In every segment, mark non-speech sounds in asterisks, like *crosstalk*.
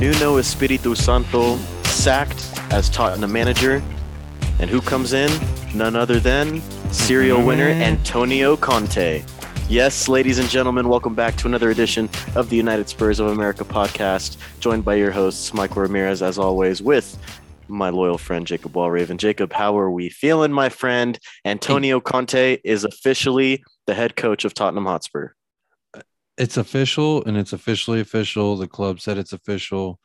Nuno Espiritu Santo sacked as Tottenham manager. And who comes in? None other than serial mm-hmm. winner Antonio Conte. Yes, ladies and gentlemen, welcome back to another edition of the United Spurs of America podcast, joined by your hosts, Michael Ramirez, as always, with my loyal friend Jacob Wallraven. Jacob, how are we feeling, my friend? Antonio Conte is officially the head coach of Tottenham Hotspur. It's official and it's officially official. The club said it's official.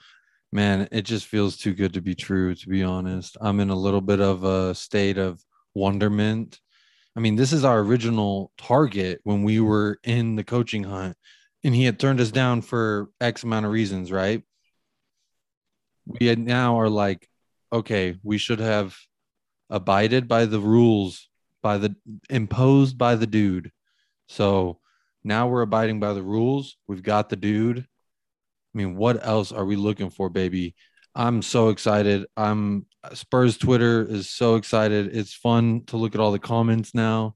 Man, it just feels too good to be true, to be honest. I'm in a little bit of a state of wonderment. I mean, this is our original target when we were in the coaching hunt, and he had turned us down for X amount of reasons, right? We now are like, okay, we should have abided by the rules by the imposed by the dude. So now we're abiding by the rules. We've got the dude. I mean, what else are we looking for, baby? I'm so excited. I'm Spurs Twitter is so excited. It's fun to look at all the comments now.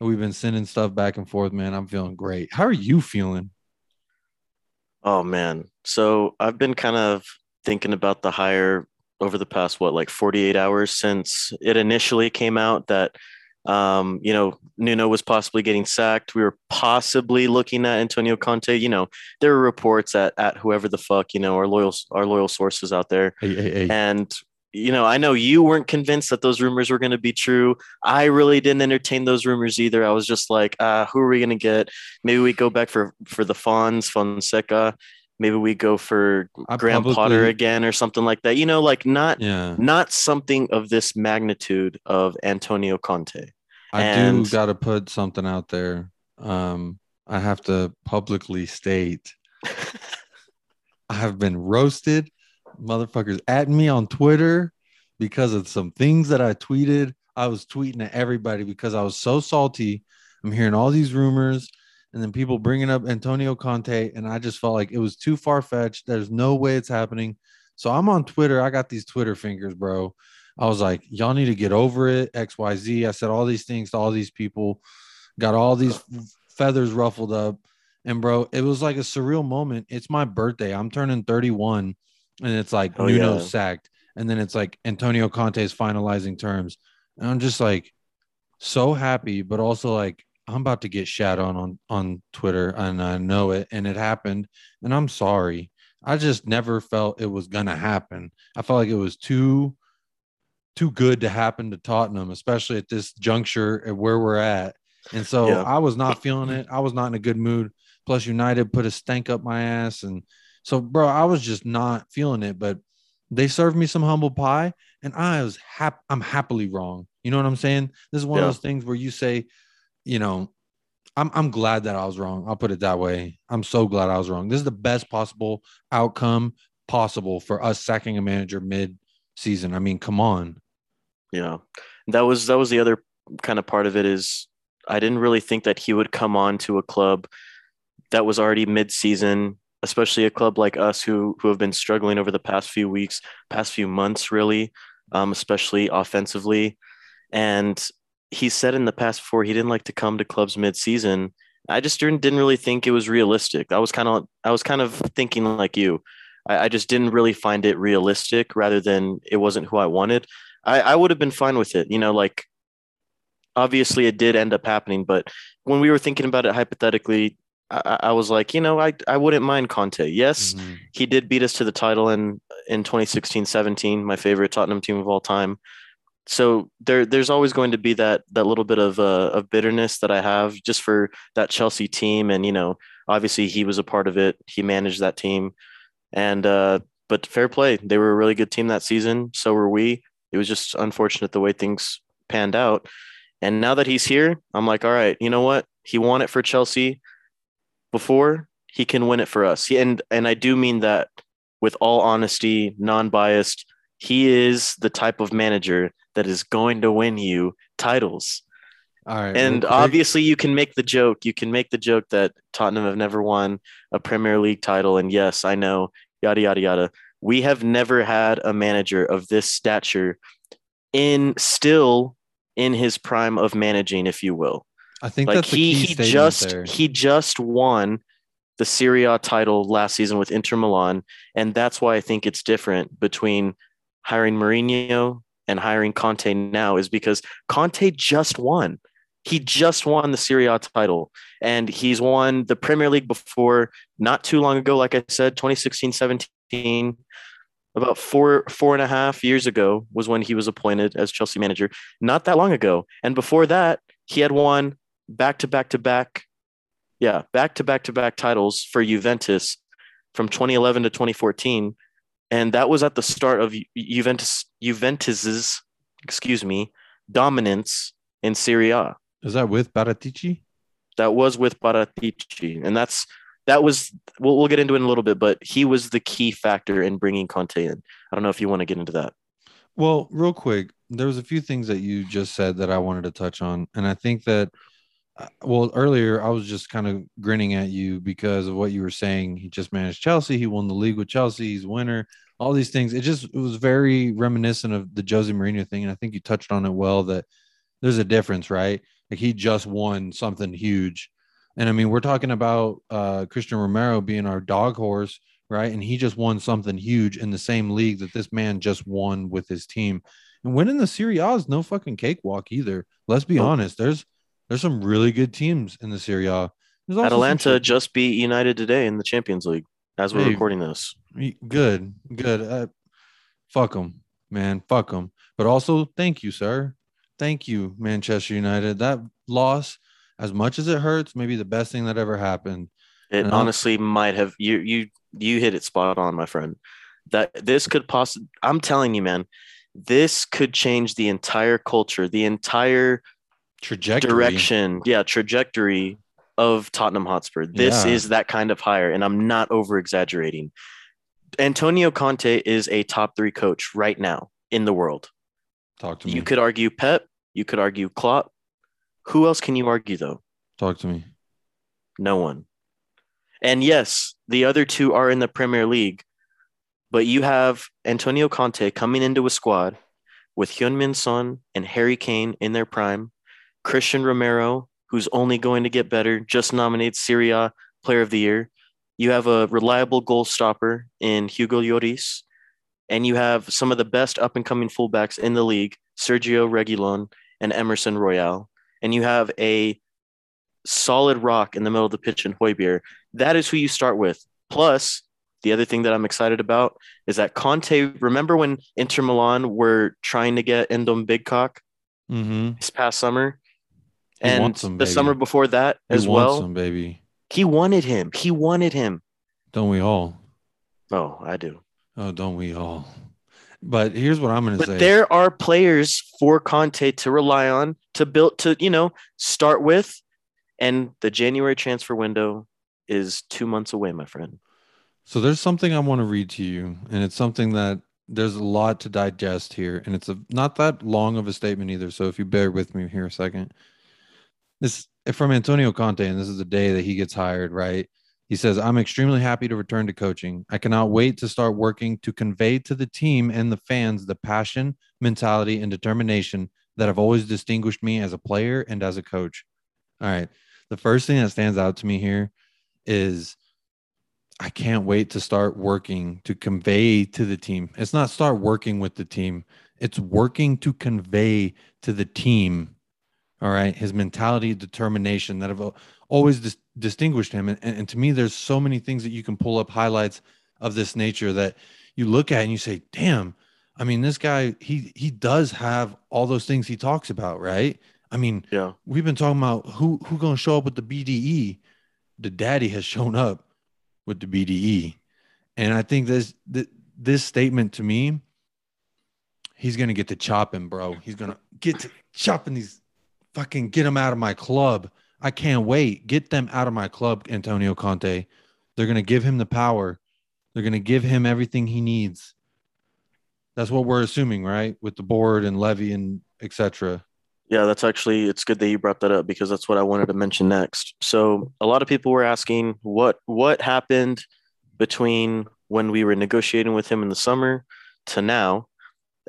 We've been sending stuff back and forth, man. I'm feeling great. How are you feeling? Oh man. So I've been kind of thinking about the hire over the past what like 48 hours since it initially came out that um, you know, Nuno was possibly getting sacked. We were possibly looking at Antonio Conte. You know, there were reports at at whoever the fuck, you know, our loyal our loyal sources out there. Hey, hey, hey. And you know, I know you weren't convinced that those rumors were going to be true. I really didn't entertain those rumors either. I was just like, uh, who are we going to get? Maybe we go back for for the Fons Fonseca. Maybe we go for I Graham publicly- Potter again or something like that. You know, like not Yeah, not something of this magnitude of Antonio Conte. I and- do got to put something out there. Um, I have to publicly state *laughs* I have been roasted. Motherfuckers at me on Twitter because of some things that I tweeted. I was tweeting at everybody because I was so salty. I'm hearing all these rumors and then people bringing up Antonio Conte, and I just felt like it was too far fetched. There's no way it's happening. So I'm on Twitter. I got these Twitter fingers, bro. I was like, y'all need to get over it. X, Y, Z. I said all these things to all these people, got all these feathers ruffled up. And bro, it was like a surreal moment. It's my birthday. I'm turning 31, and it's like Oh, Nuno yeah. sacked, and then it's like Antonio Conte is finalizing terms, and I'm just like so happy, but also like I'm about to get shat on on on Twitter, and I know it, and it happened, and I'm sorry. I just never felt it was gonna happen. I felt like it was too too good to happen to Tottenham, especially at this juncture at where we're at. And so Yeah. I was not *laughs* feeling it. I was not in a good mood. Plus, United put a stank up my ass. And so, bro, I was just not feeling it. But they served me some humble pie, and I was hap- I'm happily wrong. You know what I'm saying? This is one Yeah. of those things where you say, you know, I'm I'm glad that I was wrong. I'll put it that way. I'm so glad I was wrong. This is the best possible outcome possible for us sacking a manager mid season. I mean, come on. Yeah. That was that was the other kind of part of it is I didn't really think that he would come on to a club that was already mid-season, especially a club like us who who have been struggling over the past few weeks, past few months really, um, especially offensively. And he said in the past before he didn't like to come to clubs mid-season. I just didn't, didn't really think it was realistic. I was kind of I was kind of thinking like you. I, I just didn't really find it realistic rather than it wasn't who I wanted. I, I would have been fine with it. You know, like obviously it did end up happening, but when we were thinking about it hypothetically, I, I- was like, you know, I, I wouldn't mind Conte. Yes, Mhm. he did beat us to the title in in 2016-17, my favorite Tottenham team of all time. So there there's always going to be that that little bit of uh, of bitterness that I have just for that Chelsea team, and you know, obviously he was a part of it. He managed that team, and uh, but fair play, they were a really good team that season. So were we. It was just unfortunate the way things panned out. And now that he's here, I'm like, all right, you know what? He won it for Chelsea before. He can win it for us. And and I do mean that with all honesty, non-biased. He is the type of manager that is going to win you titles. All right. And quick. obviously, you can make the joke. You can make the joke that Tottenham have never won a Premier League title. And yes, I know, yada, yada, yada. We have never had a manager of this stature in still in his prime of managing, if you will. I think Like that's the he he just there. he just won the Serie A title last season with Inter Milan, and that's why I think it's different between hiring Mourinho and hiring Conte now is because Conte just won. He just won the Serie A title and he's won the Premier League before not too long ago, like I said, 2016 17. About four four and a half years ago was when he was appointed as Chelsea manager. Not that long ago, and before that, he had won back to back to back, yeah, back to back to back titles for Juventus from 2011 to 2014, and that was at the start of Juventus Juventus's excuse me dominance in Serie A. Is that with Paratici? That was with Paratici, and that's that was we'll, we'll get into it in a little bit, but he was the key factor in bringing Conte in. I don't know if you want to get into that. Well, real quick, there was a few things that you just said that I wanted to touch on, and I think that uh, well earlier I was just kind of grinning at you because of what you were saying. He just managed Chelsea. He won the league with Chelsea. He's a winner. All these things. It just it was very reminiscent of the Jose Mourinho thing, and I think you touched on it well. That there's a difference, right? Like he just won something huge. And I mean, we're talking about uh, Cristian Romero being our dog horse, right? And he just won something huge in the same league that this man just won with his team. And winning the Serie A is no fucking cakewalk either. Let's be honest. There's there's some really good teams in the Serie A. Atalanta just beat United today in the Champions League as we're hey, recording this. Good, good. Uh, fuck them, man. Fuck them. But also, thank you, sir. Thank you, Manchester United. That loss, as much as it hurts, maybe the best thing that ever happened. It and honestly I'm, might have you you you hit it spot on, my friend. That this could possibly I'm telling you, man, this could change the entire culture, the entire trajectory direction, yeah, trajectory of Tottenham Hotspur. This yeah. is that kind of hire, and I'm not over exaggerating. Antonio Conte is a top three coach right now in the world. Talk to me. You could argue Pep, you could argue Klopp. Who else can you argue though? Talk to me. No one. And yes, the other two are in the Premier League, but you have Antonio Conte coming into a squad with Heung-min Son and Harry Kane in their prime, Cristian Romero, who's only going to get better, just nominated Serie A Player of the Year. You have a reliable goal stopper in Hugo Lloris, and you have some of the best up and coming fullbacks in the league, Sergio Reguilon and Emerson Royal. and you have a solid rock in the middle of the pitch in Højbjerg. That is who you start with. Plus, the other thing that I'm excited about is that Conte. Remember when Inter Milan were trying to get Endom Bigcock mm-hmm. this past summer, and the summer before that he as well. Him, baby, he wanted him. He wanted him. Don't we all? Oh, I do. Oh, don't we all? But here's what I'm going to say. There are players for Conte to rely on to build to, you know, start with. And the January transfer window is two months away, my friend. So there's something I want to read to you, and it's something that there's a lot to digest here, and it's a not that long of a statement either. So if you bear with me here a second, this from Antonio Conte, and this is the day that he gets hired, right? He says, I'm extremely happy to return to coaching. I cannot wait to start working to convey to the team and the fans the passion, mentality, and determination that have always distinguished me as a player and as a coach. All right. The first thing that stands out to me here is I can't wait to start working to convey to the team. It's not start working with the team, it's working to convey to the team. All right. His mentality, determination that have always dis- distinguished him. And, and, and to me, there's so many things that you can pull up highlights of this nature that you look at and you say, damn, I mean, this guy, he he does have all those things he talks about, right? I mean, yeah, we've been talking about who who gonna show up with the BDE. The daddy has shown up with the BDE. And I think this this, this statement to me, he's gonna get to chopping, bro. He's gonna get to chopping these fucking get him out of my club. I can't wait. Get them out of my club, Antonio Conte. They're going to give him the power. They're going to give him everything he needs. That's what we're assuming, right? With the board and Levy and etc. Yeah, that's actually it's good that you brought that up because that's what I wanted to mention next. So, a lot of people were asking what what happened between when we were negotiating with him in the summer to now,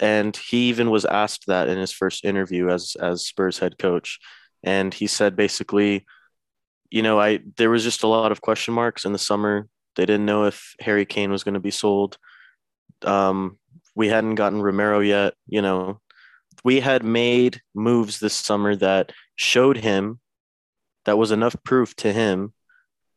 and he even was asked that in his first interview as as Spurs head coach and he said basically you know, I there was just a lot of question marks in the summer. They didn't know if Harry Kane was going to be sold. Um, we hadn't gotten Romero yet. You know, we had made moves this summer that showed him that was enough proof to him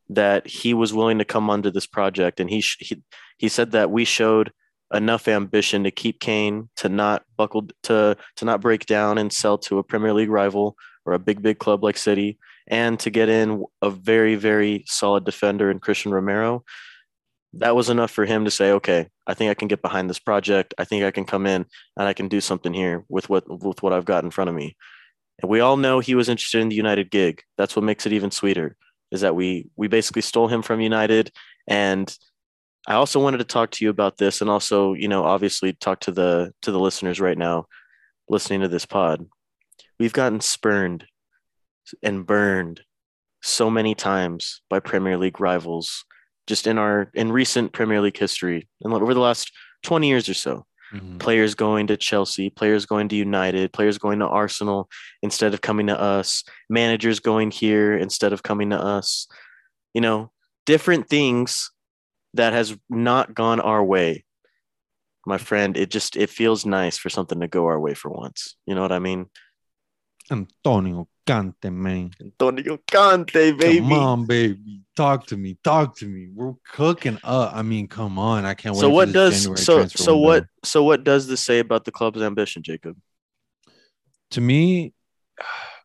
that he was willing to come onto this project, and he he he said that we showed enough ambition to keep Kane to not buckle to to not break down and sell to a Premier League rival or a big big club like City, and to get in a very very solid defender in Cristian Romero. That was enough for him to say, okay, I think I can get behind this project. I think I can come in and I can do something here with what with what I've got in front of me. And we all know he was interested in the United gig. That's what makes it even sweeter. Is that we we basically stole him from United and I also wanted to talk to you about this and also, you know, obviously talk to the to the listeners right now listening to this pod. We've gotten spurned and burned so many times by Premier League rivals just in our in recent Premier League history and over the last 20 years or so. Mm-hmm. Players going to Chelsea, players going to United, players going to Arsenal instead of coming to us, managers going here instead of coming to us. You know, different things that has not gone our way my friend it just it feels nice for something to go our way for once you know what i mean antonio Conte, man. Antonio Conte, baby. Come on, baby. Talk to me. Talk to me. We're cooking up. I mean, come on. I can't wait. So what does January so so window. what so what does this say about the club's ambition, Jacob? To me,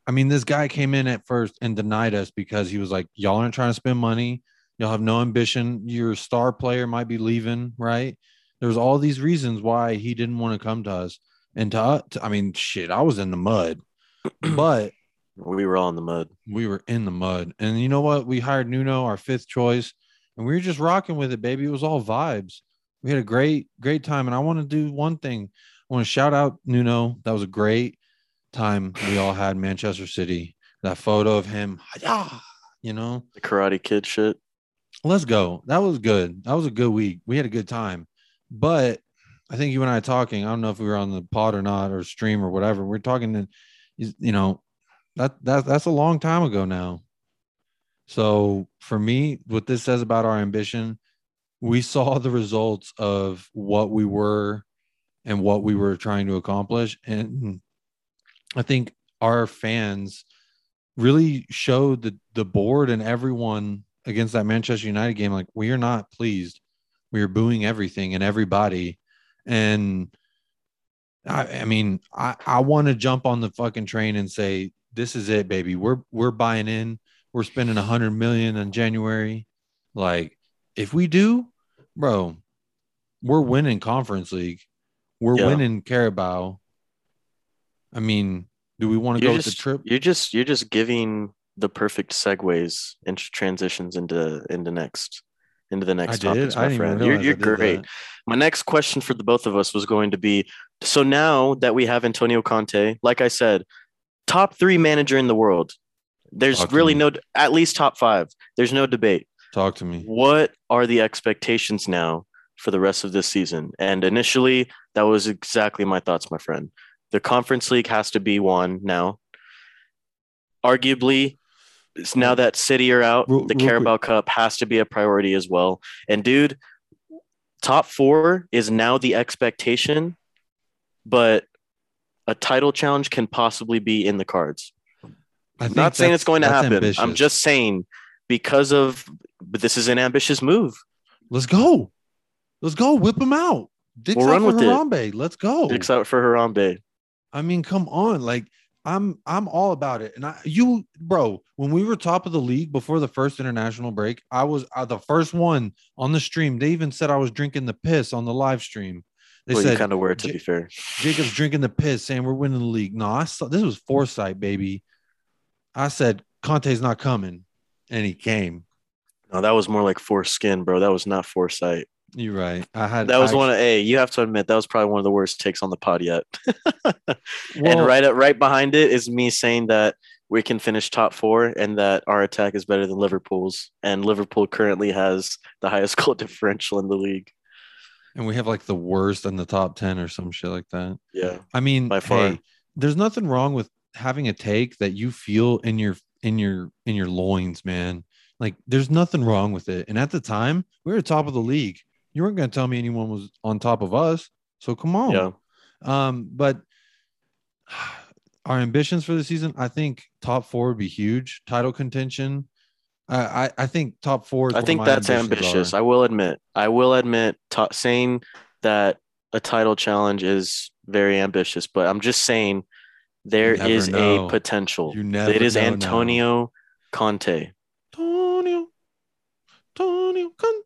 I mean, this guy came in at first and denied us because he was like, Y'all aren't trying to spend money. You'll have no ambition. Your star player might be leaving, right? There's all these reasons why he didn't want to come to us. And to, uh, to I mean, shit, I was in the mud, *clears throat* but we were all in the mud. We were in the mud. And you know what? We hired Nuno, our fifth choice, and we were just rocking with it, baby. It was all vibes. We had a great, great time. And I want to do one thing. I want to shout out Nuno. That was a great time we all had Manchester City. That photo of him, *laughs* you know, the Karate Kid shit. Let's go. That was good. That was a good week. We had a good time. But I think you and I talking. I don't know if we were on the pod or not, or stream or whatever. We are talking, and you know, that that that's a long time ago now. So for me, what this says about our ambition, we saw the results of what we were and what we were trying to accomplish, and I think our fans really showed the the board and everyone against that Manchester United game, like we are not pleased. We are booing everything and everybody. And I, I mean, I, I want to jump on the fucking train and say, this is it, baby. We're we're buying in. We're spending a hundred million in January. Like, if we do, bro, we're winning conference league. We're yeah. winning Carabao. I mean, do we want to go just, the trip? You're just you're just giving the perfect segues and transitions into into next into the next I topics, my friend. You're, you're great. That. My next question for the both of us was going to be: so now that we have Antonio Conte, like I said, top three manager in the world. There's Talk really no, at least top five. There's no debate. Talk to me. What are the expectations now for the rest of this season? And initially, that was exactly my thoughts, my friend. The Conference League has to be won now. Arguably, now that City are out, real, the real Carabao quick. Cup has to be a priority as well. And dude, top four is now the expectation, but a title challenge can possibly be in the cards. I'm not saying it's going to happen. Ambitious. I'm just saying because of but this is an ambitious move. Let's go. Let's go. Whip them out. Dicks we'll run with Harambe. it. Let's go. Dicks out for Harambe. I mean, come on. Like I'm I'm all about it. And I you bro, when we were top of the league before the first international break, I was uh, the first one on the stream. They even said I was drinking the piss on the live stream. They well, said kind of weird to be fair. Jacob's drinking the piss saying we're winning the league. No, I saw this was foresight, baby. I said Conte's not coming, and he came. No, that was more like foreskin, bro. That was not foresight. You're right. I had that was I, one of a. You have to admit that was probably one of the worst takes on the pod yet. *laughs* well, and right right behind it is me saying that we can finish top four and that our attack is better than Liverpool's, and Liverpool currently has the highest *laughs* goal differential in the league. And we have like the worst in the top ten or some shit like that. Yeah. I mean, by far, hey, there's nothing wrong with having a take that you feel in your in your in your loins, man. Like there's nothing wrong with it. And at the time, we were top of the league. You weren't going to tell me anyone was on top of us. So come on. Yeah. Um, but *sighs* our ambitions for the season, I think top four would be huge. Title contention. I I, I think top four. Is I think that's ambitious. are. I will admit. I will admit saying that a title challenge is very ambitious, but I'm just saying there is know. a potential. You never It is know now. Antonio Conte. Antonio, Antonio Conte.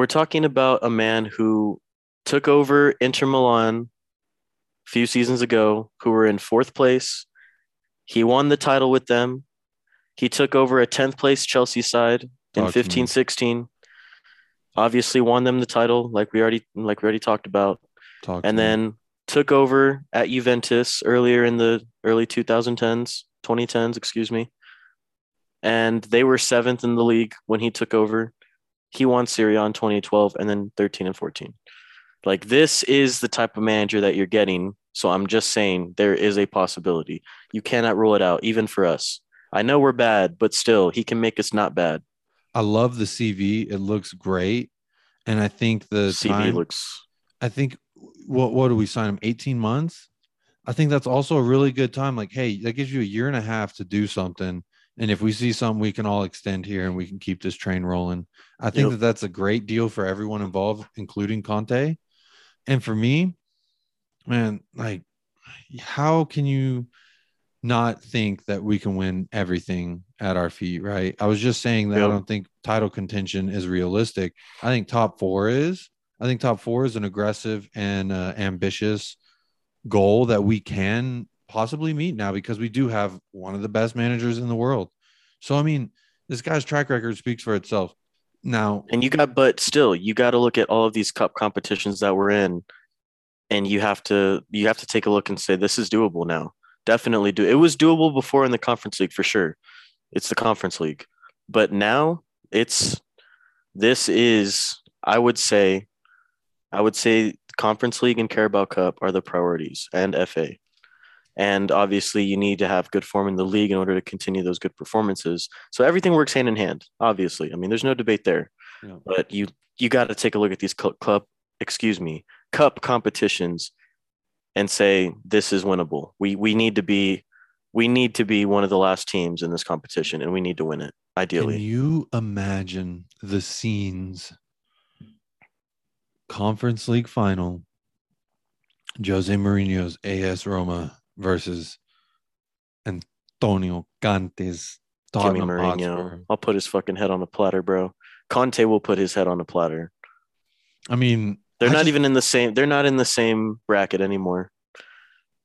We're talking about a man who took over Inter Milan a few seasons ago, who were in fourth place. He won the title with them. He took over a 10th place Chelsea side in Talk 15 16. Obviously won them the title like we already like we already talked about. Talk And me. then took over at Juventus earlier in the early 2010s, 2010s, excuse me. And they were seventh in the league when he took over. He won Serie A in 2012 and then 13 and 14. Like this is the type of manager that you're getting. So I'm just saying there is a possibility. You cannot rule it out, even for us. I know we're bad, but still, he can make us not bad. I love the CV. It looks great. And I think the CV time, looks I think what what do we sign him? 18 months? I think that's also a really good time. Like, hey, that gives you a year and a half to do something. And if we see something, we can all extend here and we can keep this train rolling. I think Yep. that that's a great deal for everyone involved, including Conte. And for me, man, like, how can you not think that we can win everything at our feet, right? I was just saying that I don't think title contention is realistic. I think top four is. I think top four is an aggressive and uh, ambitious goal that we can possibly meet now because we do have one of the best managers in the world. So, I mean, this guy's track record speaks for itself. Now, And you got, but still, you got to look at all of these cup competitions that we're in, and you have to you have to take a look and say this is doable now. Definitely do. It was doable before in the conference league for sure. It's the conference league, but now it's this is I would say, I would say conference league and Carabao Cup are the priorities and FA. And obviously, you need to have good form in the league in order to continue those good performances. So everything works hand in hand. Obviously, I mean, there's no debate there Yeah. but you you got to take a look at these cl- club excuse me cup competitions and say this is winnable we we need to be we need to be one of the last teams in this competition and we need to win it ideally. can you imagine the scenes? Conference League final, Jose Mourinho's AS Roma versus Antonio Conte's Tottenham Mourinho. Hotspur. i'll put his fucking head on a platter bro. Conte will put his head on a platter. I mean, they're I not just- even in the same they're not in the same bracket anymore.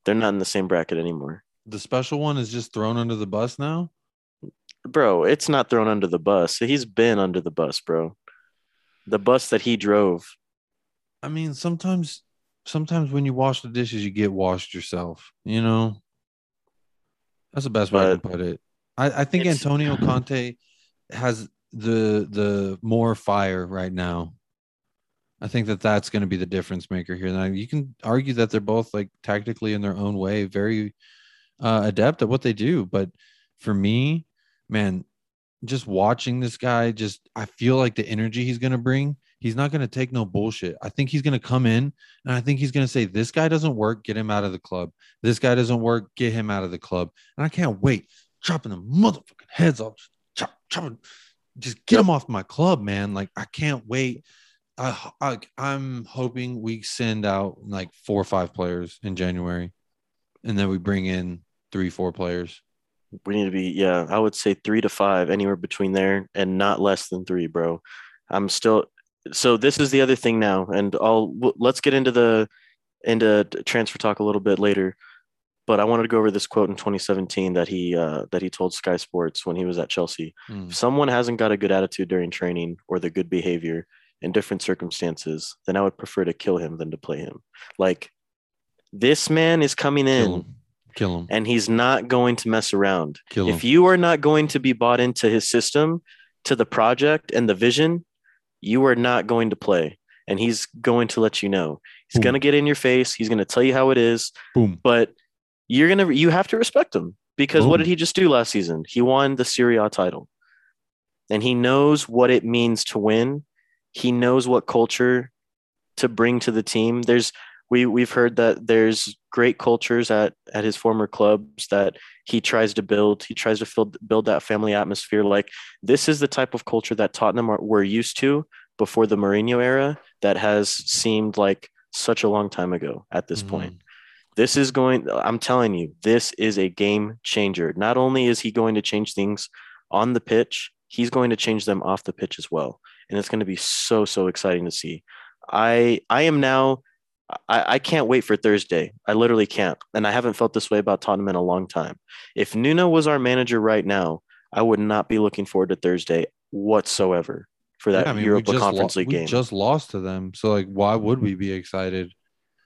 They're not in the same bracket anymore. The special one is just thrown under the bus now. bro it's not thrown under the bus. He's been under the bus bro. The bus that he drove. I mean, sometimes, sometimes when you wash the dishes, you get washed yourself. You know, that's the best way I can put it. I, I think Antonio *clears throat* Conte has the the more fire right now. I think that that's going to be the difference maker here. Now you can argue that they're both like tactically in their own way very uh, adept at what they do, but for me, man, just watching this guy, just I feel like the energy he's going to bring. He's not going to take no bullshit. I think he's going to come in and I think he's going to say, This guy doesn't work. Get him out of the club. This guy doesn't work. Get him out of the club. And I can't wait chopping the motherfucking heads off. Chop, chopping. Just get him off my club, man. Like, I can't wait. I, I, I'm hoping we send out like four or five players in January and then we bring in three, four players. We need to be, yeah, I would say three to five, anywhere between there and not less than three, bro. I'm still, so this is the other thing now, and I'll, let's get into the, into transfer talk a little bit later. But I wanted to go over this quote in 2017 that he, uh, that he told Sky Sports when he was at Chelsea. Mm. If someone hasn't got a good attitude during training or the good behavior in different circumstances, then I would prefer to kill him than to play him. Like, this man is coming in Kill him. Kill him. and he's not going to mess around. Kill him. If you are not going to be bought into his system, to the project and the vision, you are not going to play. And he's going to let you know. He's Boom. going to get in your face. He's going to tell you how it is, Boom. but you're going to, you have to respect him. Because what did he just do last season? He won the Serie A title. And he knows what it means to win. He knows what culture to bring to the team. There's we we've heard that there's great cultures at at his former clubs that he tries to build. He tries to build build that family atmosphere. Like this is the type of culture that Tottenham are, were used to before the Mourinho era. That has seemed like such a long time ago at this Mhm. point. This is going. I'm telling you, this is a game changer. Not only is he going to change things on the pitch, he's going to change them off the pitch as well, and it's going to be so so exciting to see. I I am now I, I can't wait for Thursday. I literally can't. And I haven't felt this way about Tottenham in a long time. If Nuno was our manager right now, I would not be looking forward to Thursday whatsoever for that Yeah, I mean, Europa Conference lo- League we game. just lost to them. So like why would we be excited?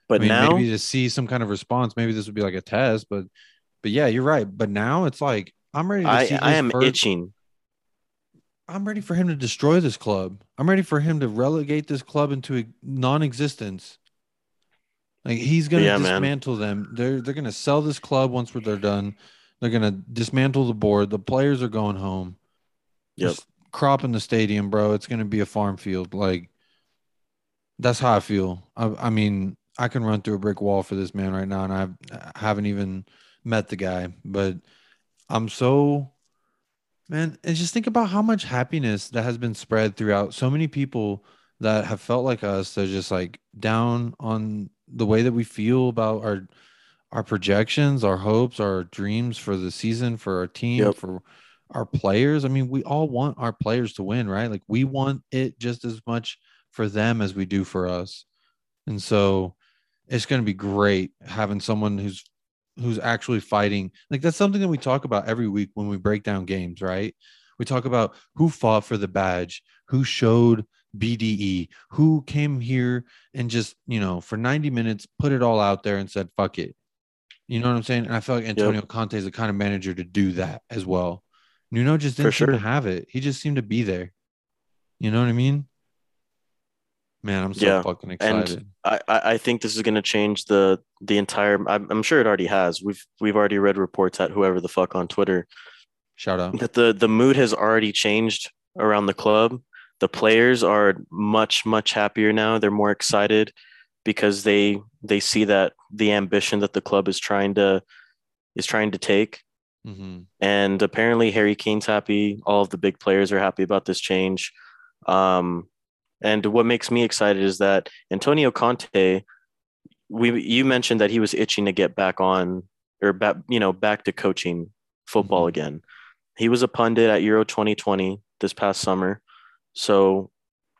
but I mean, now, maybe to see some kind of response, maybe this would be like a test, but but yeah, you're right. But now it's like I'm ready to I, see I am first- itching. I'm ready for him to destroy this club. I'm ready for him to relegate this club into non-existence. Like he's gonna Yeah, man. dismantle them. They're they're gonna sell this club once they're done. They're gonna dismantle the board. The players are going home. Yep. Just crop in the stadium, bro. It's gonna be a farm field. Like that's how I feel. I, I mean, I can run through a brick wall for this man right now, and I've, I haven't even met the guy, but I'm so man. And just think about how much happiness that has been spread throughout so many people that have felt like us. They're just like down on the way that we feel about our our projections, our hopes, our dreams for the season, for our team, Yep. for our players. I mean, we all want our players to win, right? Like we want it just as much for them as we do for us. And so it's going to be great having someone who's who's actually fighting. Like that's something that we talk about every week when we break down games, right? We talk about who fought for the badge, who showed BDE, who came here and just, you know, for 90 minutes put it all out there and said fuck it. You know what I'm saying? And I feel like Antonio Conte is the kind of manager to do that as well. Nuno just didn't seem to sure. have it. He just seemed to be there. You know what I mean? Man, I'm so Yeah, fucking and- excited. I, I I think this is going to change the the entire. I'm, I'm sure it already has. We've we've already read reports at whoever the fuck on Twitter Shout out. that the the mood has already changed around the club. The players are much much happier now. They're more excited because they they see that the ambition that the club is trying to is trying to take. hmm And apparently Harry Kane's happy. All of the big players are happy about this change. Um, and what makes me excited is that Antonio Conte, we you mentioned that he was itching to get back on or back, you know, back to coaching football Mhm. again. He was a pundit at Euro 2020 this past summer. So,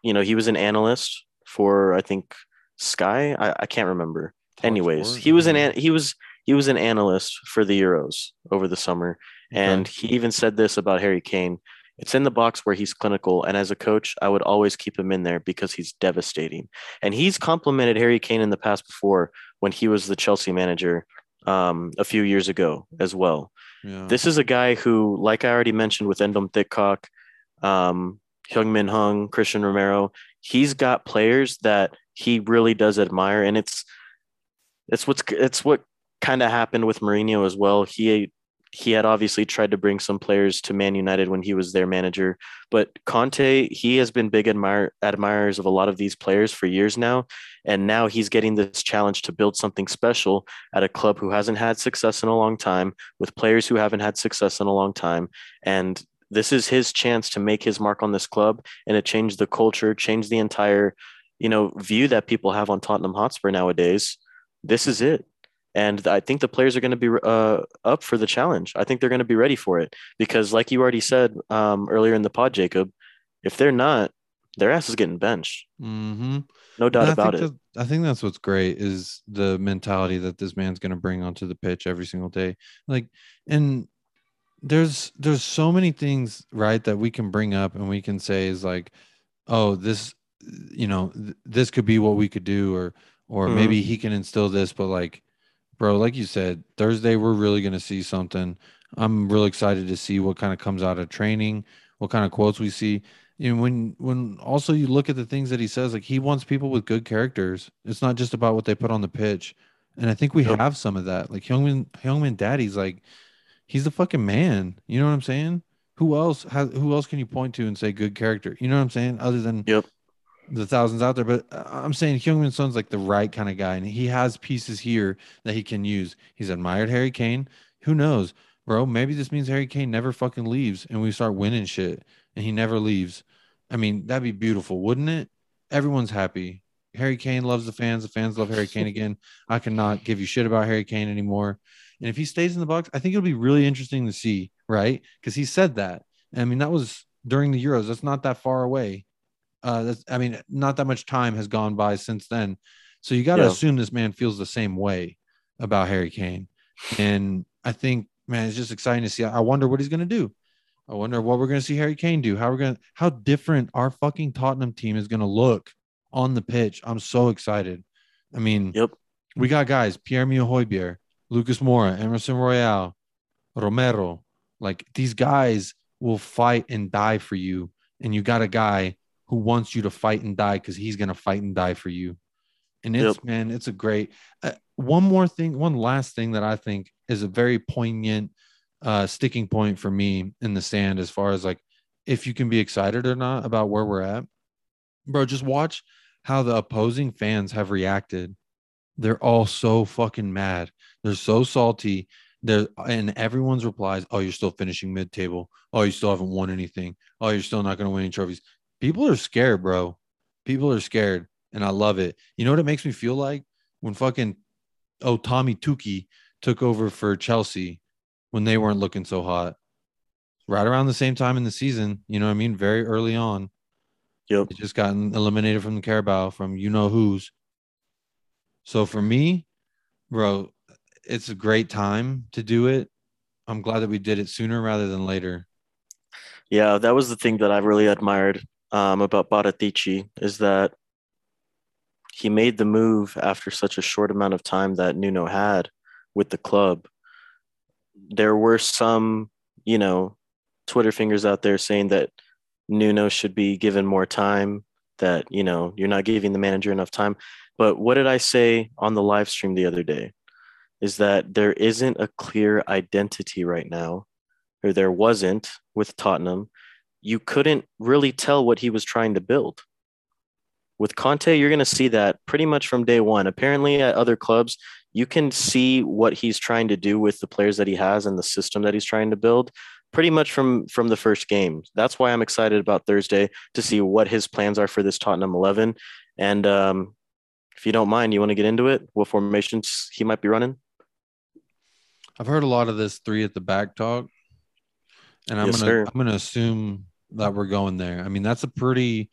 you know, he was an analyst for I think Sky. I, I can't remember. Anyways, he was an he was he was an analyst for the Euros over the summer. And he even said this about Harry Kane. It's in the box where he's clinical. And as a coach, I would always keep him in there because he's devastating. And he's complimented Harry Kane in the past before when he was the Chelsea manager um, a few years ago as well. yeah. This is a guy who, like I already mentioned with Endom Thickock, um, Hyung Min Hung, Cristian Romero, he's got players that he really does admire. And it's it's what's it's what kind of happened with Mourinho as well. He he had obviously tried to bring some players to Man United when he was their manager, but Conte he has been big admire, admirers of a lot of these players for years now, and now he's getting this challenge to build something special at a club who hasn't had success in a long time with players who haven't had success in a long time, and this is his chance to make his mark on this club and to change the culture, change the entire you know view that people have on Tottenham Hotspur nowadays. This is it. And I think the players are going to be uh, up for the challenge. I think they're going to be ready for it because, like you already said um, earlier in the pod, Jacob, if they're not, their ass is getting benched. Mm-hmm. No doubt about it. that- I think that's what's great is the mentality that this man's going to bring onto the pitch every single day. Like, and there's there's so many things right that we can bring up and we can say is like, oh, this, you know, th- this could be what we could do, or or Mhm. maybe he can instill this, but like, bro, like you said, Thursday we're really going to see something. I'm really excited to see what kind of comes out of training, what kind of quotes we see. And when when also you look at the things that he says, like he wants people with good characters. It's not just about what they put on the pitch. And I think we Yep. have some of that. Like Hyungmin Hyungmin Daddy's like he's the fucking man. You know what I'm saying? Who else has who else can you point to and say good character? You know what I'm saying? Other than Yep. the thousands out there, but uh, I'm saying Hyungmin Son's like the right kind of guy, and he has pieces here that he can use. He's admired Harry Kane. Who knows, bro? Maybe this means Harry Kane never fucking leaves, and we start winning shit, and he never leaves. I mean, that'd be beautiful, wouldn't it? Everyone's happy. Harry Kane loves the fans. The fans love Harry Kane again. I cannot give you shit about Harry Kane anymore. And if he stays in the box, I think it'll be really interesting to see, right? Because he said that. I mean, that was during the Euros. That's not that far away. Uh, that's, I mean, not that much time has gone by since then. So you got to Yeah. assume this man feels the same way about Harry Kane. And I think, man, it's just exciting to see. I wonder what he's going to do. I wonder what we're going to see Harry Kane do. How we're going to, how different our fucking Tottenham team is going to look on the pitch. I'm so excited. I mean, Yep. we got guys, Pierre-Emile Højbjerg, Lucas Moura, Emerson Royal, Romero. Like these guys will fight and die for you. And you got a guy who wants you to fight and die because he's going to fight and die for you. And it's, Yep. man, it's a great. Uh, one more thing, one last thing that I think is a very poignant uh, sticking point for me in the stand as far as like if you can be excited or not about where we're at. Bro, just watch how the opposing fans have reacted. They're all so fucking mad. They're so salty. They're and everyone's replies, "Oh, you're still finishing mid-table. Oh, you still haven't won anything. Oh, you're still not going to win any trophies." People are scared, bro. People are scared, and I love it. You know what it makes me feel like when fucking oh Tommy Tuki took over for Chelsea when they weren't looking so hot. Right around the same time in the season, you know what I mean? Very early on. Yep. They just gotten eliminated from the Carabao from you know who's. So for me, bro, it's a great time to do it. I'm glad that we did it sooner rather than later. Yeah, that was the thing that I really admired um, about Paratici is that he made the move after such a short amount of time that Nuno had with the club. There were some, you know, Twitter fingers out there saying that Nuno should be given more time, that, you know, you're not giving the manager enough time. But what did I say on the live stream the other day? Is that there isn't a clear identity right now, or there wasn't with Tottenham. You couldn't really tell what he was trying to build. With Conte, you're going to see that pretty much from day one. Apparently, at other clubs, you can see what he's trying to do with the players that he has and the system that he's trying to build pretty much from from the first game. That's why I'm excited about Thursday to see what his plans are for this Tottenham 11. And um, if you don't mind, you want to get into it? What formations he might be running? I've heard a lot of this three at the back talk, and I'm Yes, gonna sir. I'm gonna assume that we're going there. I mean, that's a pretty,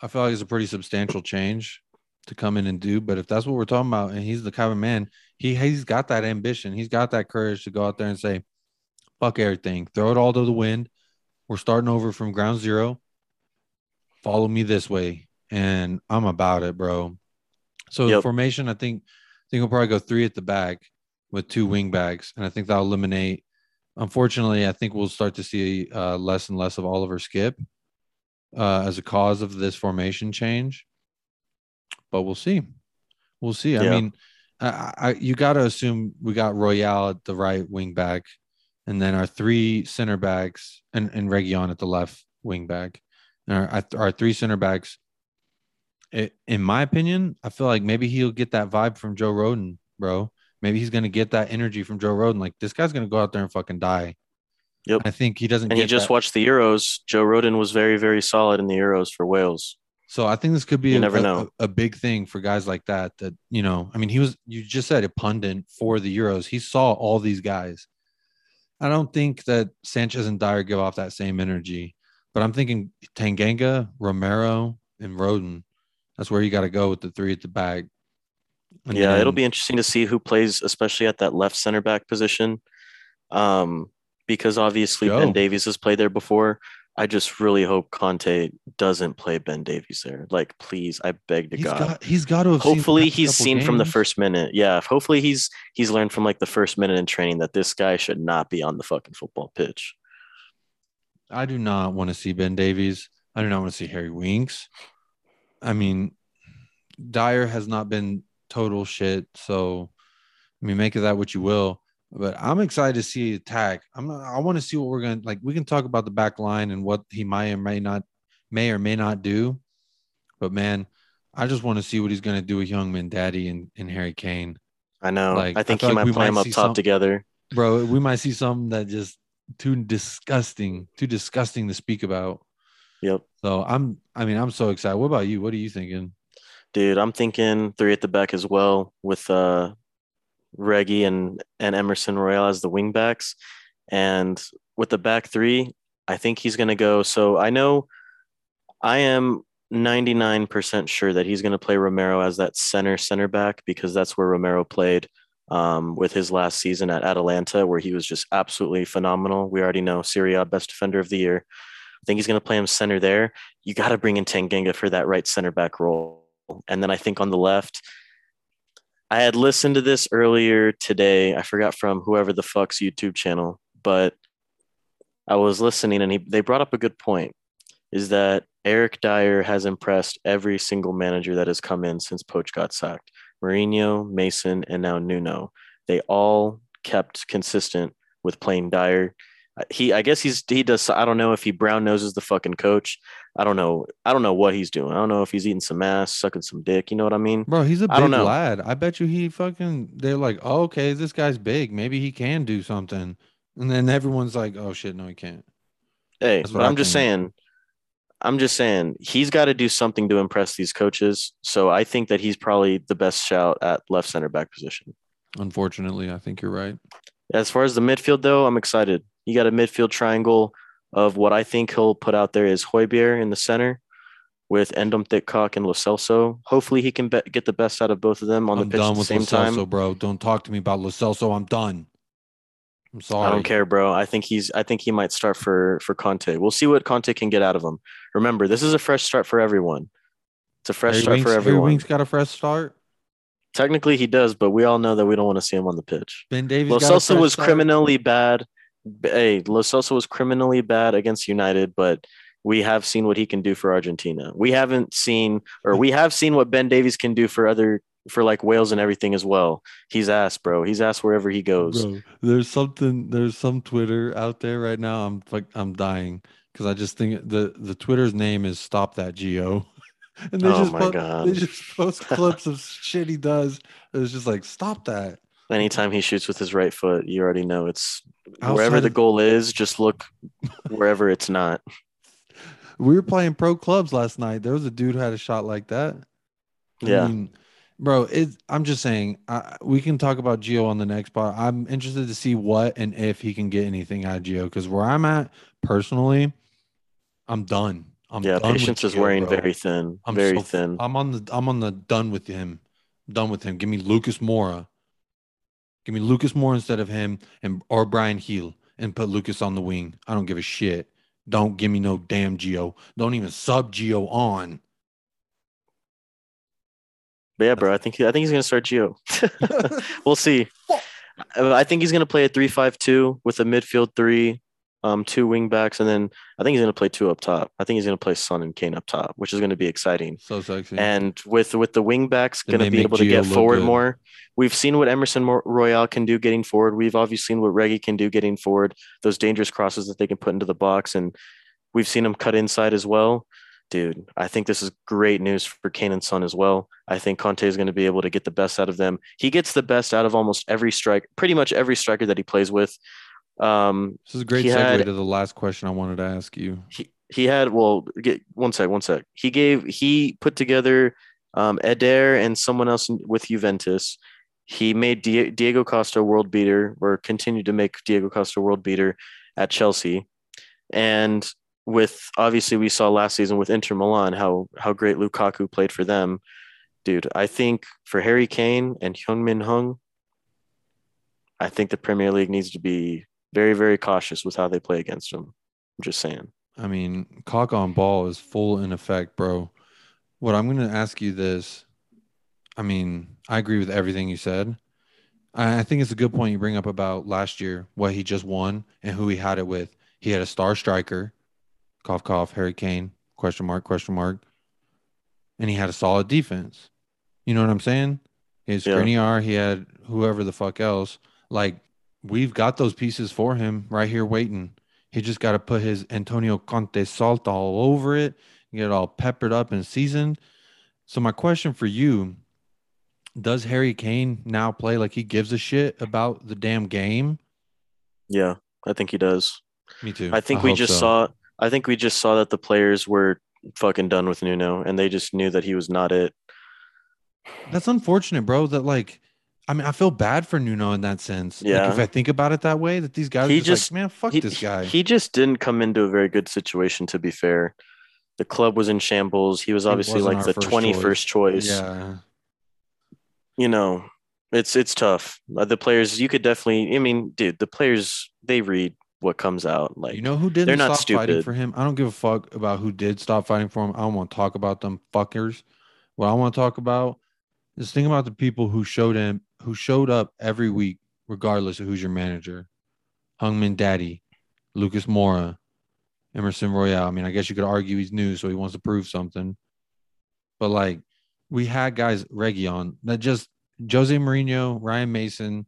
I feel like it's a pretty substantial change to come in and do. But if that's what we're talking about, and he's the kind of man, he he's got that ambition, he's got that courage to go out there and say, "Fuck everything, throw it all to the wind. We're starting over from ground zero. Follow me this way, and I'm about it, bro." So the Yep. formation, I think, I think we'll probably go three at the back with two wing backs, and I think that'll eliminate. Unfortunately, I think we'll start to see uh, less and less of Oliver Skipp uh, as a cause of this formation change. But we'll see. We'll see. I mean, I, I, you got to assume we got Royal at the right wing back, and then our three center backs and, and Region at the left wing back. And our, our three center backs, it, in my opinion, I feel like maybe he'll get that vibe from Joe Rodon, bro. Maybe he's going to get that energy from Joe Rodon. Like, this guy's going to go out there and fucking die. Yep. I think he doesn't And he just that. watched the Euros. Joe Rodon was very, very solid in the Euros for Wales. So I think this could be You a, never know. A, a big thing for guys like that. That you know, I mean, he was you just said a pundit for the Euros. He saw all these guys. I don't think that Sanchez and Dier give off that same energy, but I'm thinking Tanganga, Romero, and Rodon. That's where you got to go with the three at the back. And yeah, it'll be interesting to see who plays, especially at that left center back position. Um, because obviously Go. Ben Davies has played there before. I just really hope Conte doesn't play Ben Davies there. Like, please, I beg to He's God. got he's got to have seen hopefully past he's seen from the first minute. Yeah, hopefully he's he's learned from like the first minute in training that this guy should not be on the fucking football pitch. I do not want to see Ben Davies. I do not want to see Harry Winks. I mean, Dier has not been total shit. So, I mean, make of that what you will. But I'm excited to see attack. I'm I want to see what we're gonna like. We can talk about the back line and what he might or may not may or may not do. But man, I just want to see what he's gonna do with Youngman Daddy and, and Harry Kane. I know. Like, I think I he like might play might him up top some- together. Bro, we might see something that just too disgusting, too disgusting to speak about. Yep. So I'm I mean, I'm so excited. What about you? What are you thinking? Dude, I'm thinking three at the back as well with uh Reggie and and Emerson Royal as the wing backs. And with the back three, I think he's gonna go. So I know I am 99% sure that he's gonna play Romero as that center center back because that's where Romero played um, with his last season at Atalanta, where he was just absolutely phenomenal. We already know Serie A best defender of the year. I think he's gonna play him center there. You got to bring in Tanganga for that right center back role. And then I think on the left, I had listened to this earlier today. I forgot from whoever the fuck's YouTube channel, but I was listening and he, they brought up a good point is that Eric Dier has impressed every single manager that has come in since Poch got sacked. Mourinho, Mason, and now Nuno. They all kept consistent with playing Dyer. He, I guess he's he does. I don't know if he brown noses the fucking coach. I don't know. I don't know what he's doing. I don't know if he's eating some ass, sucking some dick. You know what I mean? Bro, he's a I don't big know. lad. I bet you he fucking they're like, oh, okay, this guy's big. Maybe he can do something. And then everyone's like, oh shit, no, he can't. Hey, but I'm just saying. I'm just saying he's got to do something to impress these coaches. So I think that he's probably the best shout at left center back position. Unfortunately, I think you're right. As far as the midfield, though, I'm excited. You got a midfield triangle of what I think he'll put out there is Højbjerg in the center with Endom Thickcock and Lo Celso. Hopefully, he can be- get the best out of both of them on I'm the pitch done at the with same Lo time. Bro. Don't talk to me about Lo Celso. I'm done. I'm sorry. I don't care, bro. I think he's. I think he might start for for Conte. We'll see what Conte can get out of him. Remember, this is a fresh start for everyone. It's a fresh Harry start Winks, for Harry everyone. Winks got a fresh start. Technically, he does, but we all know that we don't want to see him on the pitch. Ben Davies Lo got a fresh was start. criminally bad. Hey, Lo Celso was criminally bad against United, but we have seen what he can do for Argentina. We haven't seen, or we have seen what Ben Davies can do for other, for like Wales and everything as well. He's ass, bro. He's ass wherever he goes. Bro, there's something. There's some Twitter out there right now. I'm like, I'm dying because I just think the the Twitter's name is Stop That Geo, *laughs* and they Oh just my po- God. they just post clips of shit he does. It's just like stop that. Anytime he shoots with his right foot, you already know it's Outside wherever the of- goal is. Just look wherever it's not. *laughs* We were playing pro clubs last night. There was a dude who had a shot like that. I Yeah. mean, bro, it, I'm just saying, I, we can talk about Gio on the next part. I'm interested to see what and if he can get anything out of Gio because where I'm at personally, I'm done. I'm yeah, done patience is Gio, wearing bro. very thin. I'm very so- thin. I'm on the I'm on the done with him. done with him. Give me Lucas Moura. Give me Lucas Moura instead of him and or Bryan Gil and put Lucas on the wing. I don't give a shit. Don't give me no damn Gio. Don't even sub Gio on. But yeah, bro, I think I think he's gonna start Gio. *laughs* we'll see. *laughs* I think he's gonna play a three-five-two with a midfield three, um, two wing backs, and then I think he's gonna play two up top. I think he's gonna play Son and Kane up top, which is gonna be exciting. So sexy. And with with the wing backs gonna be make able to get forward good. more. We've seen what Emerson Royal can do getting forward. We've obviously seen what Reggie can do getting forward. Those dangerous crosses that they can put into the box, and we've seen him cut inside as well. Dude, I think this is great news for Kane and Son as well. I think Conte is going to be able to get the best out of them. He gets the best out of almost every strike, pretty much every striker that he plays with. Um, this is a great segue had- to the last question I wanted to ask you. he he had well get one sec one sec. He gave he put together um Eder and someone else with Juventus. He made Di- Diego Costa world beater or continued to make Diego Costa world beater at Chelsea. And with obviously we saw last season with Inter Milan how how great Lukaku played for them. Dude I think for Harry Kane and Hyun Min Hung I think the Premier League needs to be very very cautious with how they play against him I'm just saying I mean, cock on ball is full in effect, bro. What I'm going to ask you this I mean, I agree with everything you said. I think it's a good point you bring up about last year, what he just won and who he had it with. He had a star striker, cough, cough, Harry Kane, question mark, question mark. And he had a solid defense. You know what I'm saying? His Yeah. Skriniar, he had whoever the fuck else. Like, we've got those pieces for him right here waiting. He just got to put his Antonio Conte salt all over it, get it all peppered up and seasoned. So my question for you, does Harry Kane now play like he gives a shit about the damn game? Yeah, I think he does. Me too. I think we just so. saw. I think we just saw that the players were fucking done with Nuno, and they just knew that he was not it. That's unfortunate, bro. That like, I mean, I feel bad for Nuno in that sense. Yeah. Like, if I think about it that way, that these guys He are just, just- like, man, fuck he, this guy. He just didn't come into a very good situation. To be fair, the club was in shambles. He was obviously like the twenty first choice. choice. yeah. You know, it's it's tough. Uh, The players, you could definitely. I mean, dude, the players they read what comes out. Like you know who didn't they're not stop fighting stupid. for him? I don't give a fuck about who did stop fighting for him. I don't want to talk about them fuckers. What I want to talk about is think about the people who showed him who showed up every week, regardless of who's your manager. Hungman Daddy, Lucas Moura, Emerson Royal. I mean, I guess you could argue he's new, so he wants to prove something. But like we had guys Region that just Jose Mourinho, Ryan Mason,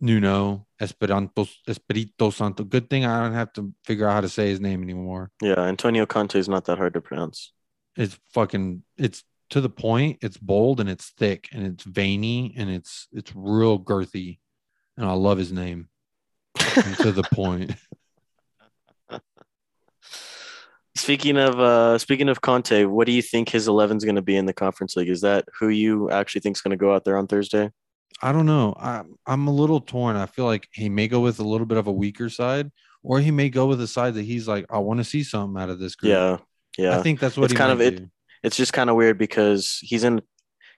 Nuno, Esperanto, Espirito Santo. Good thing I don't have to figure out how to say his name anymore. yeah, Antonio Conte is not that hard to pronounce. It's fucking it's to the point, it's bold and it's thick and it's veiny and it's it's real girthy. And I love his name. To the *laughs* point. Speaking of uh speaking of Conte, what do you think his 11 is going to be in the Conference League? Is that who you actually think is going to go out there on Thursday? I don't know. I I'm a little torn. I feel like he may go with a little bit of a weaker side, or he may go with a side that he's like, I want to see something out of this group. Yeah. Yeah. I think that's what It's kind of- do. It's just kind of weird because he's in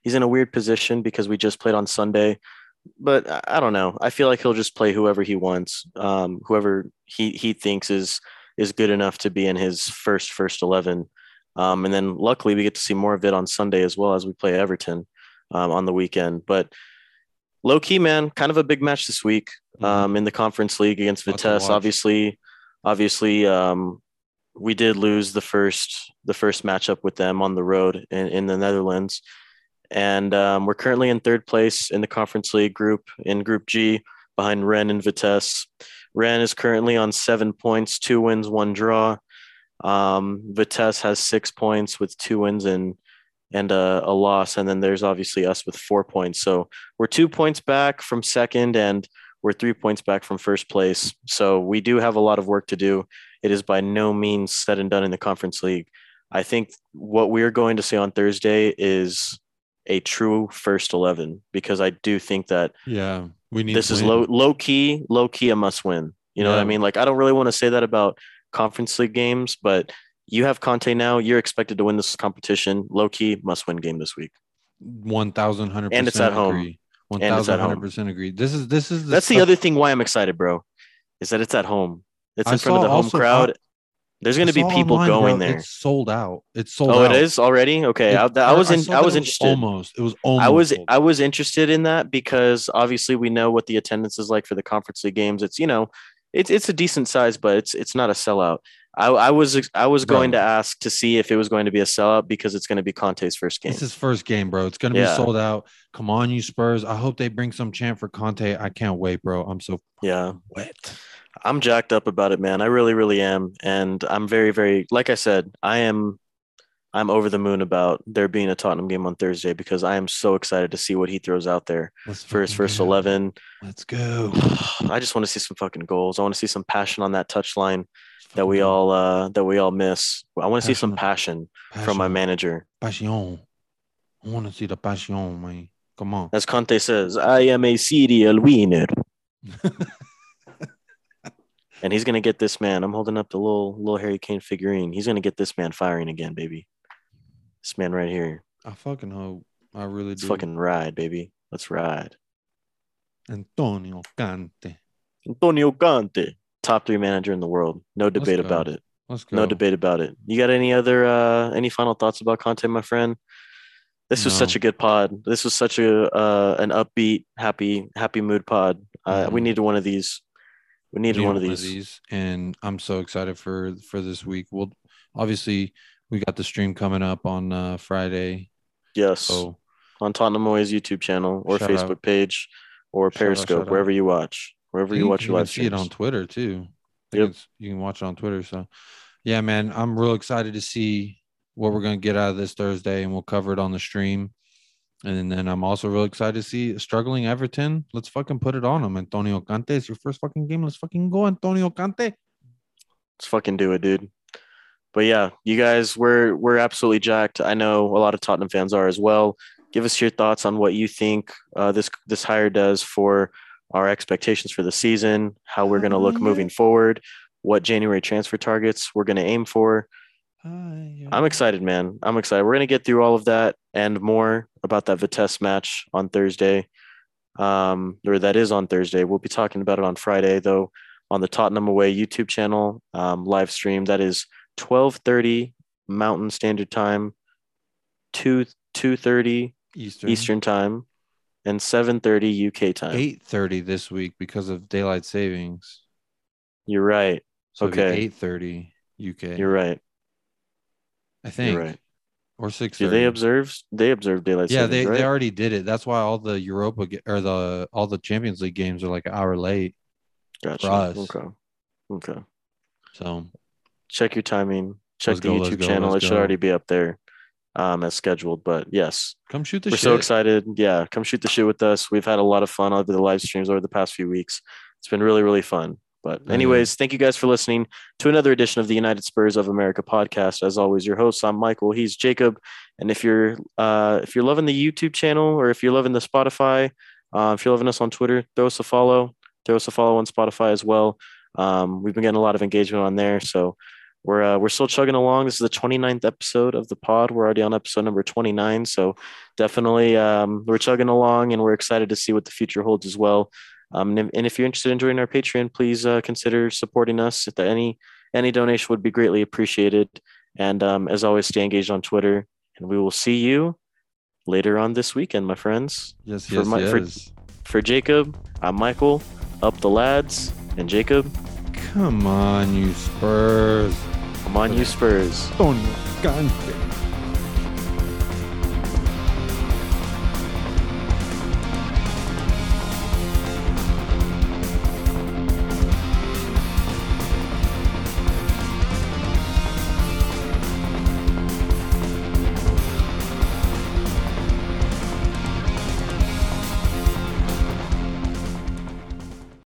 he's in a weird position because we just played on Sunday. But I- don't know. I feel like he'll just play whoever he wants, um, whoever he he thinks is is good enough to be in his first first eleven. Um, and then luckily we get to see more of it on Sunday as well as we play Everton um, on the weekend. But low key, man, kind of a big match this week um, in the Conference League against Vitesse. Obviously, obviously, um, we did lose the first the first matchup with them on the road in, in the Netherlands, and um, we're currently in third place in the Conference League group in Group G behind Rennes and Vitesse. Rennes is currently on seven points, two wins, one draw. Um, Vitesse has six points with two wins and and a, a loss, and then there's obviously us with four points. So we're two points back from second, and we're three points back from first place. So we do have a lot of work to do. It is by no means said and done in the conference league. I think what we're going to see on Thursday is a true first 11 because I do think that Yeah. We need this is win. low low key, low key a must win. You know what I mean? Like I don't really want to say that about conference league games, but you have Conte now. You're expected to win this competition. Low key must win game this week. one thousand hundred percent And it's at home. One thousand hundred percent agree. This is this is That's the other thing why I'm excited, bro. Is that it's at home. It's I in front of the home crowd. There's going to be people online, going bro, there. It's sold out. It's sold Oh, out. it is already. Okay, It- I, I was in. saw I was interested. Almost. It was almost. I was sold. I was interested in that because obviously we know what the attendance is like for the conference league games. It's you know, it's it's a decent size, but it's it's not a sellout. I, I was I was going Bro. to ask to see if it was going to be a sellout because it's going to be Conte's first game. It's his first game, bro. It's gonna Yeah. be sold out. Come on, you Spurs. I hope they bring some chant for Conte. I can't wait, bro. I'm so yeah, wet. I'm jacked up about it, man. I really really am, and I'm very very like I said, I am. I'm over the moon about there being a Tottenham game on Thursday because I am so excited to see what he throws out there Let's for his first go. 11. Let's go. *sighs* I just want to see some fucking goals. I want to see some passion on that touchline that we all uh that we all miss. I want to see some passion from my manager. Passion. I want to see the passion, man. Come on. As Conte says, I am a serial winner. *laughs* And he's gonna get this man. I'm holding up the little little Harry Kane figurine. He's gonna get this man firing again, baby. This man right here. I fucking hope. I really Let's do. fucking ride, baby. Let's ride. Antonio Conte. Antonio Conte, top three manager in the world. No debate about it. Let's go. No debate about it. You got any other uh any final thoughts about Conte, my friend? This was such a good pod. This was such a uh an upbeat, happy, happy mood pod. Uh, We Mhm. needed one of these. We needed Need one of these. and I'm so excited for for this week. We'll obviously we got the stream coming up on uh, Friday. Yes, So on Tottenham Moyes YouTube channel or Facebook out. page or Shout out, Periscope, out. wherever you watch. Wherever I you watch your live see it on. Twitter too. Yep. you can watch it on Twitter. So, yeah, man, I'm real excited to see what we're gonna get out of this Thursday, and we'll cover it on the stream. And then I'm also real excited to see struggling Everton. Let's fucking put it on them. Antonio Conte, it's your first fucking game. Let's fucking go, Antonio Conte. Let's fucking do it, dude. But yeah, you guys, we're we're absolutely jacked. I know a lot of Tottenham fans are as well. Give us your thoughts on what you think uh, this this hire does for our expectations for the season, how we're going to look moving forward, what January transfer targets we're going to aim for. I'm excited, man. I'm excited. We're gonna get through all of that and more about that Vitesse match on Thursday. Um, or that is on Thursday. We'll be talking about it on Friday, though, on the Tottenham Away YouTube channel um, live stream. That is 12:30 Mountain Standard Time, two 2:30 Eastern. Eastern Time, and 7:30 UK time. Eight thirty this week because of daylight savings. You're right. So Okay. eight thirty UK. You're right. I think. You're right. Or six. Do they observe? They observe daylight Yeah, savings, they, right? they already did it. That's why all the Europa or the all the Champions League games are like an hour late. Gotcha. us. Okay. Okay. So check your timing. Check Let's the go, YouTube go, channel. It should go. already be up there um, as scheduled. But yes, come shoot the we're shit. so excited. Yeah, come shoot the shit with us. We've had a lot of fun over the live streams over the past few weeks. It's been really, really fun. But yeah. anyways, thank you guys for listening to another edition of the United Spurs of America podcast. As always, your host, I'm Michael. He's Jacob. And if you're uh, if you're loving the YouTube channel or if you're loving the Spotify, uh, if you're loving us on Twitter, throw us a follow. Throw us a follow on Spotify as well. Um, we've been getting a lot of engagement on there, so we're uh, we're still chugging along. This is the 29th episode of the pod. We're already on episode number 29, so definitely um, we're chugging along, and we're excited to see what the future holds as well. Um, and, if, you're interested in joining our Patreon, please uh, consider supporting us. If any any donation would be greatly appreciated. And um, as always, stay engaged on Twitter, and we will see you later on this weekend, my friends. yes, for yes, my- for- yes. For Jacob, I'm Michael. Up the lads, and Jacob, Come on, you Spurs. Come on, you Spurs. Antonio Conte.